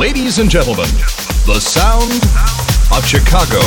Ladies and gentlemen, the sound of Chicago.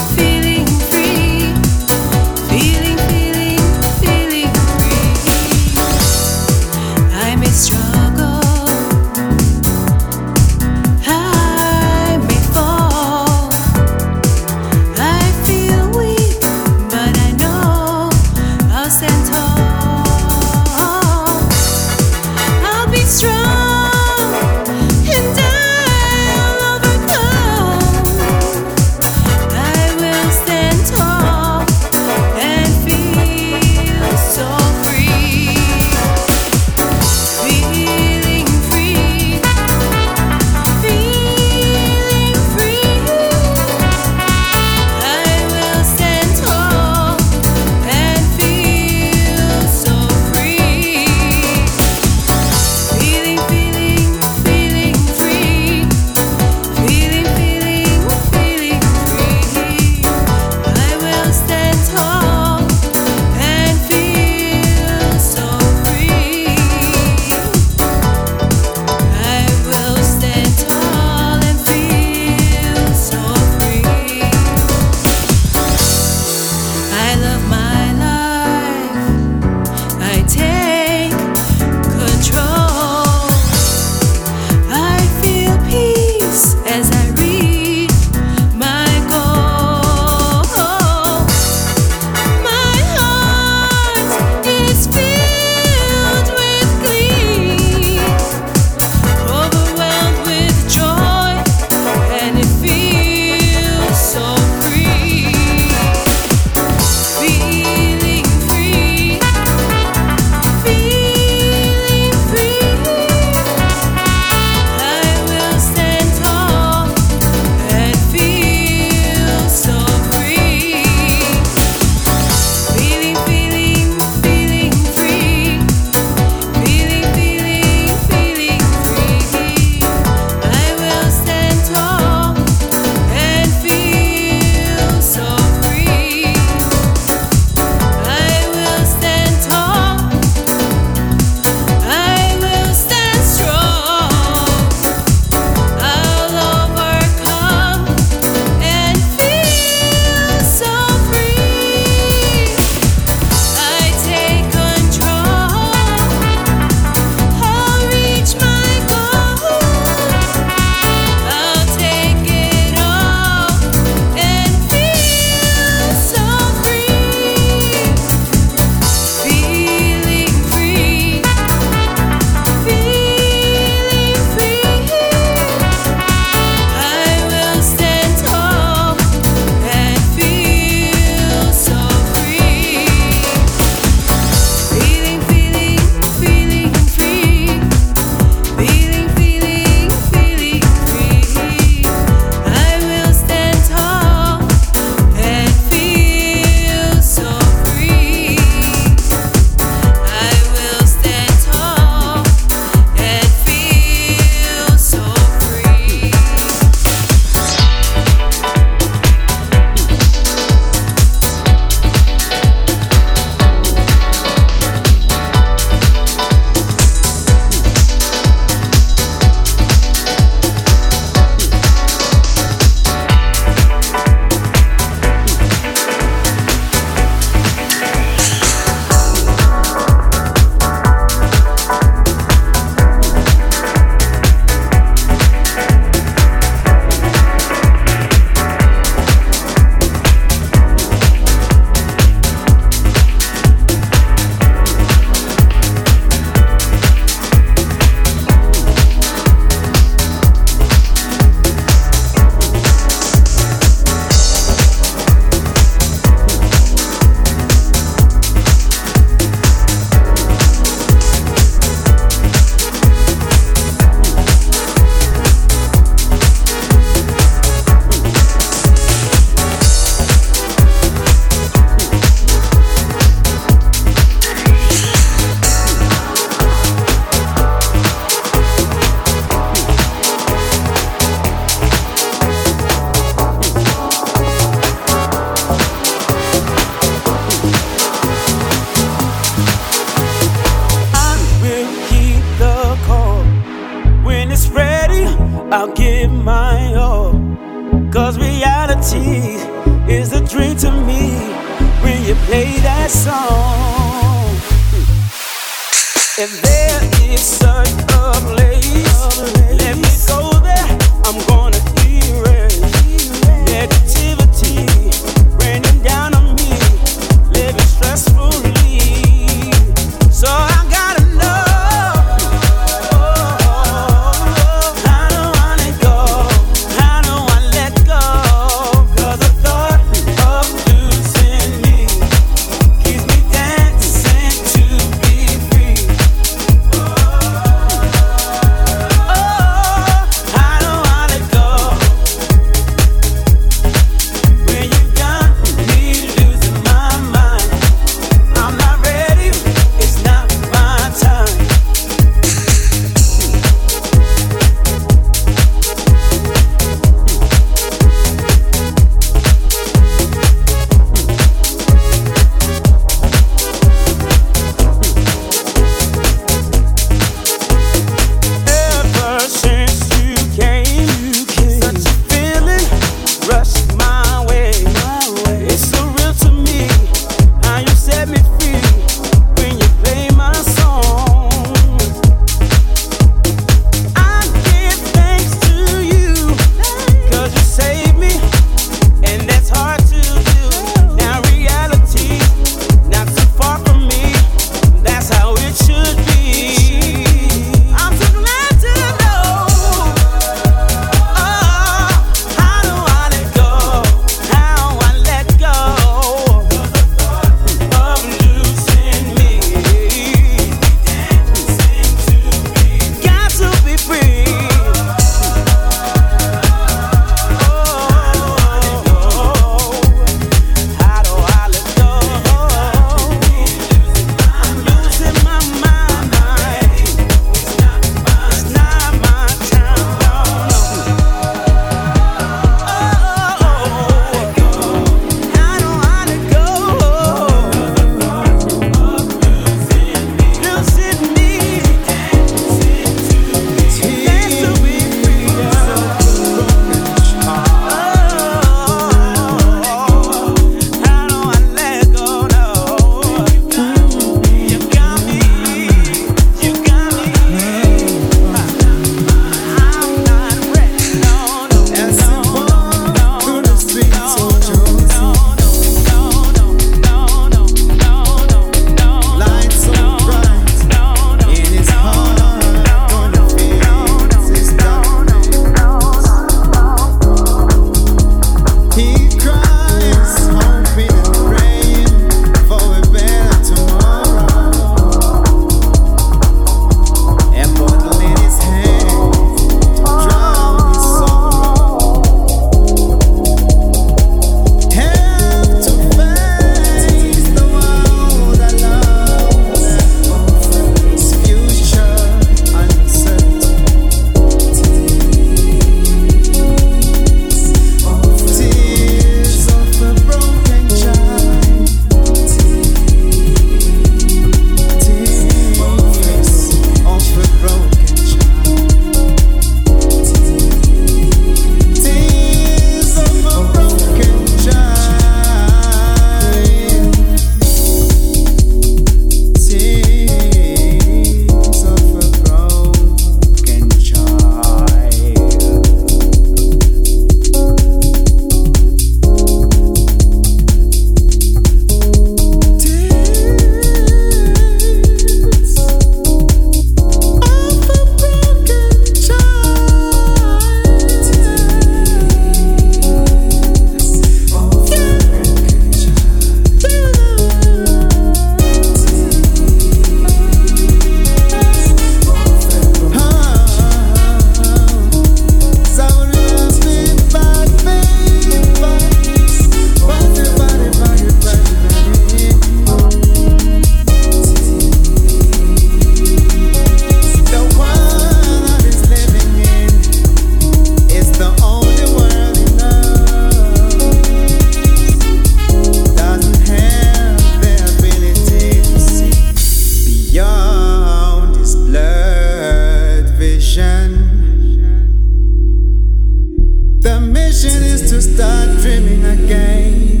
temptation is to start dreaming again.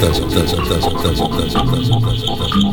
doesn't, doesn't, doesn't, doesn't, doesn't, doesn't, doesn't, doesn't.